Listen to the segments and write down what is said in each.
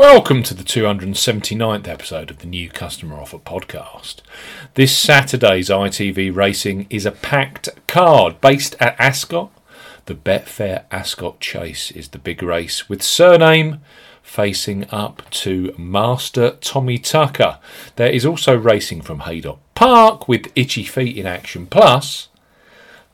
Welcome to the 279th episode of the New Customer Offer podcast. This Saturday's ITV Racing is a packed card based at Ascot. The Betfair Ascot Chase is the big race with Cyrname facing up to Master Tommytucker. There is also racing from Haydock Park with Itchy Feet in action, plus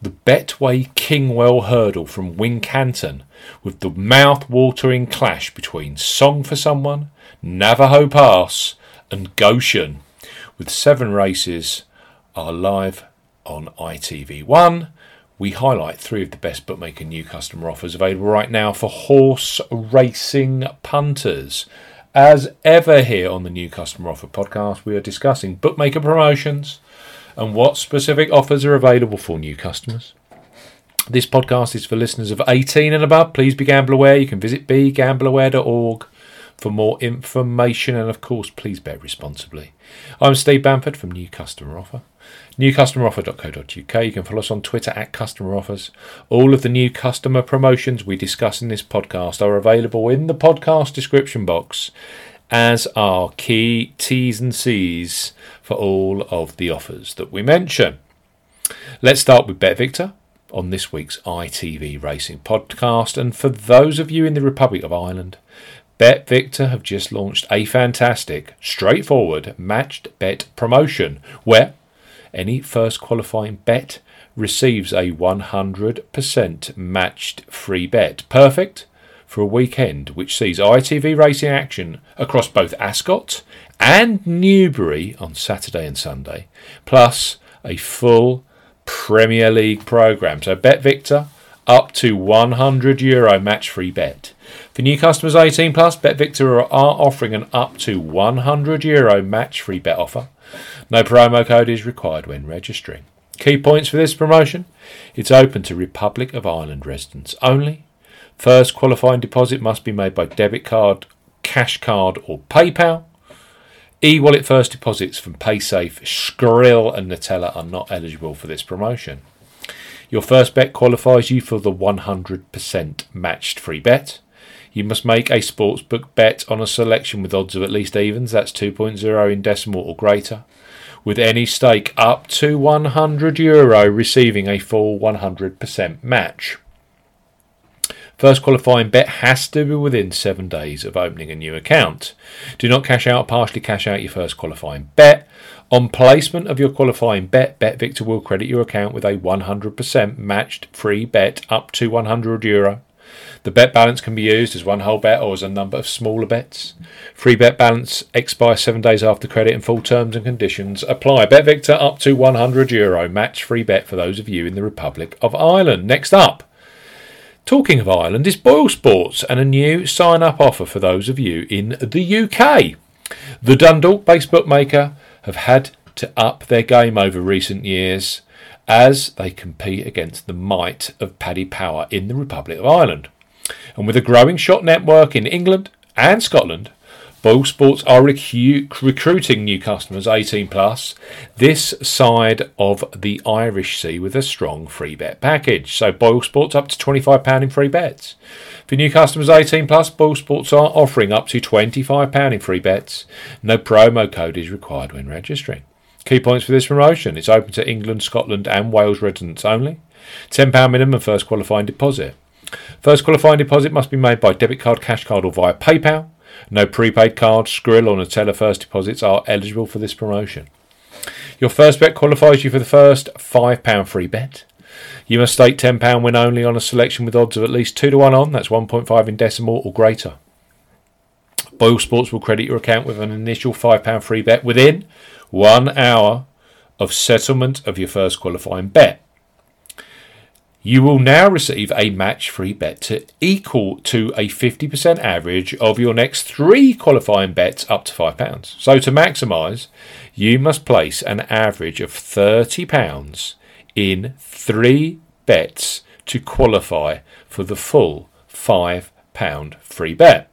the Betway Kingwell Hurdle from Wincanton with the mouth-watering clash between Song for Someone, Navajo Pass and Goshen with seven races are live on ITV1. We highlight three of the best bookmaker new customer offers available right now for horse racing punters. As ever, here on the New Customer Offer podcast, we are discussing bookmaker promotions and what specific offers are available for new customers. This podcast is for listeners of 18 and above. Please be gamble aware. You can visit begambleaware.org for more information and, of course, please bet responsibly. I'm Steve Bamford from New Customer Offer. NewCustomeroffer.co.uk. You can follow us on Twitter at Customer Offers. All of the new customer promotions we discuss in this podcast are available in the podcast description box, as are key T's and C's for all of the offers that we mention. Let's start with BetVictor on this week's ITV Racing podcast. And for those of you in the Republic of Ireland, BetVictor have just launched a fantastic, straightforward matched bet promotion where any first qualifying bet receives a 100% matched free bet. Perfect for a weekend which sees ITV racing action across both Ascot and Newbury on Saturday and Sunday, plus a full Premier League programme. So BetVictor up to 100 euro match free bet. For new customers 18 plus, BetVictor are offering an up to 100 euro match free bet offer. No promo code is required when registering. Key points for this promotion it's open to Republic of Ireland residents only. First qualifying deposit must be made by debit card, cash card, or PayPal. E wallet first deposits from PaySafe, Skrill, and Neteller are not eligible for this promotion. Your first bet qualifies you for the 100% matched free bet. You must make a sportsbook bet on a selection with odds of at least evens, that's 2.0 in decimal or greater, with any stake up to 100 euro receiving a full 100% match. First qualifying bet has to be within seven days of opening a new account. Do not cash out partially cash out your first qualifying bet. On placement of your qualifying bet, BetVictor will credit your account with a 100% matched free bet up to 100 euro. The bet balance can be used as one whole bet or as a number of smaller bets. Free bet balance expires seven days after credit and full terms and conditions apply. BetVictor up to 100 euro match free bet for those of you in the Republic of Ireland. Next up. Talking of Ireland is Boyle Sports and a new sign up offer for those of you in the UK. The Dundalk based bookmaker have had to up their game over recent years as they compete against the might of Paddy Power in the Republic of Ireland. And with a growing shot network in England and Scotland, Boyle Sports are recu- recruiting new customers 18 plus this side of the Irish Sea with a strong free bet package. So Boyle Sports up to £25 in free bets. For new customers 18 plus, Boyle Sports are offering up to £25 in free bets. No promo code is required when registering. Key points for this promotion it's open to England, Scotland, and Wales residents only. £10 minimum first qualifying deposit. First qualifying deposit must be made by debit card, cash card, or via PayPal. No prepaid cards, Skrill, or Neteller first deposits are eligible for this promotion. Your first bet qualifies you for the first £5 free bet. You must stake £10 win only on a selection with odds of at least 2 to 1 on, that's 1.5 in decimal or greater. Boyle Sports will credit your account with an initial £5 free bet within one hour of settlement of your first qualifying bet. You will now receive a match free bet to equal to a 50% average of your next three qualifying bets up to £5. So to maximise, you must place an average of £30 in three bets to qualify for the full £5 free bet.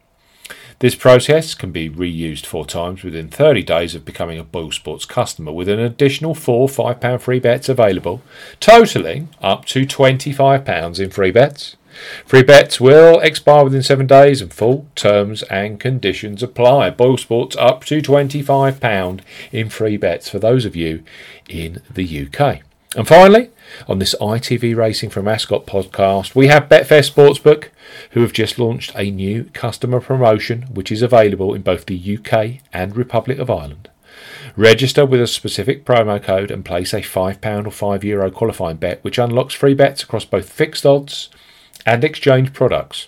This process can be reused four times within 30 days of becoming a Boyle Sports customer, with an additional four £5 free bets available, totalling up to £25 in free bets. Free bets will expire within seven days and full terms and conditions apply. Boyle Sports up to £25 in free bets for those of you in the UK. And finally, on this ITV Racing from Ascot podcast, we have Betfair Sportsbook, who have just launched a new customer promotion which is available in both the UK and Republic of Ireland. Register with a specific promo code and place a £5 or €5 Euro qualifying bet, which unlocks free bets across both fixed odds and exchange products.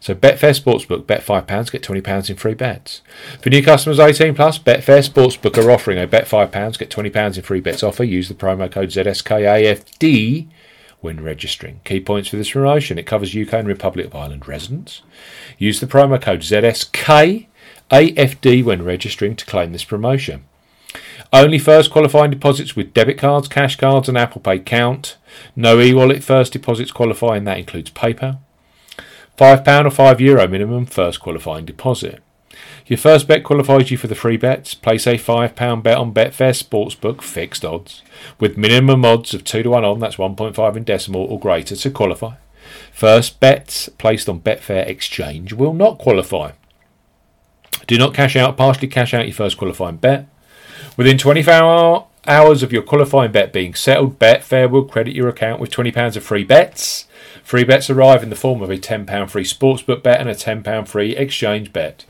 So Betfair Sportsbook, bet £5, get £20 in free bets. For new customers 18 plus, Betfair Sportsbook are offering a bet £5, get £20 in free bets offer. Use the promo code ZSKAFD when registering. Key points for this promotion, it covers UK and Republic of Ireland residents. Use the promo code ZSKAFD when registering to claim this promotion. Only first qualifying deposits with debit cards, cash cards, and Apple Pay count. No e wallet first deposits qualify, and that includes PayPal. £5 or €5 Euro minimum first qualifying deposit. Your first bet qualifies you for the free bets. Place a £5 bet on Betfair Sportsbook, fixed odds, with minimum odds of 2 to 1 on, that's 1.5 in decimal or greater to qualify. First bets placed on Betfair Exchange will not qualify. Do not cash out, partially cash out your first qualifying bet. Within 24 hours of your qualifying bet being settled, Betfair will credit your account with £20 of free bets. Free bets arrive in the form of a £10 free sportsbook bet and a £10 free exchange bet.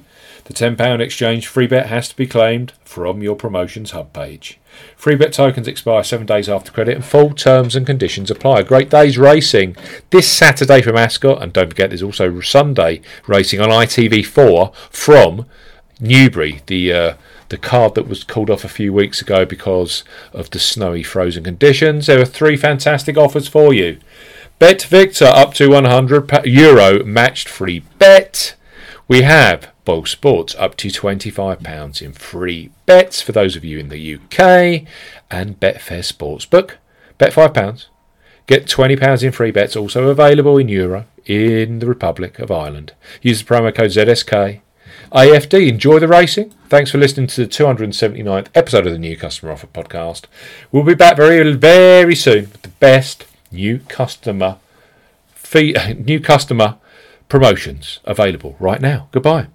The £10 exchange free bet has to be claimed from your promotions hub page. Free bet tokens expire seven days after credit and full terms and conditions apply. Great days racing this Saturday from Ascot, and don't forget there's also Sunday racing on ITV4 from Newbury, the uh, the card that was called off a few weeks ago because of the snowy, frozen conditions. There are three fantastic offers for you. Bet Victor up to 100 euro matched free bet. We have Boyle Sports up to £25 in free bets for those of you in the UK and Betfair Sportsbook. Bet £5. Get £20 in free bets also available in Euro in the Republic of Ireland. Use the promo code ZSK AFD. Enjoy the racing. Thanks for listening to the 279th episode of the New Customer Offer podcast. We'll be back very, very soon with the best new customer fee, new customer promotions available right now. Goodbye.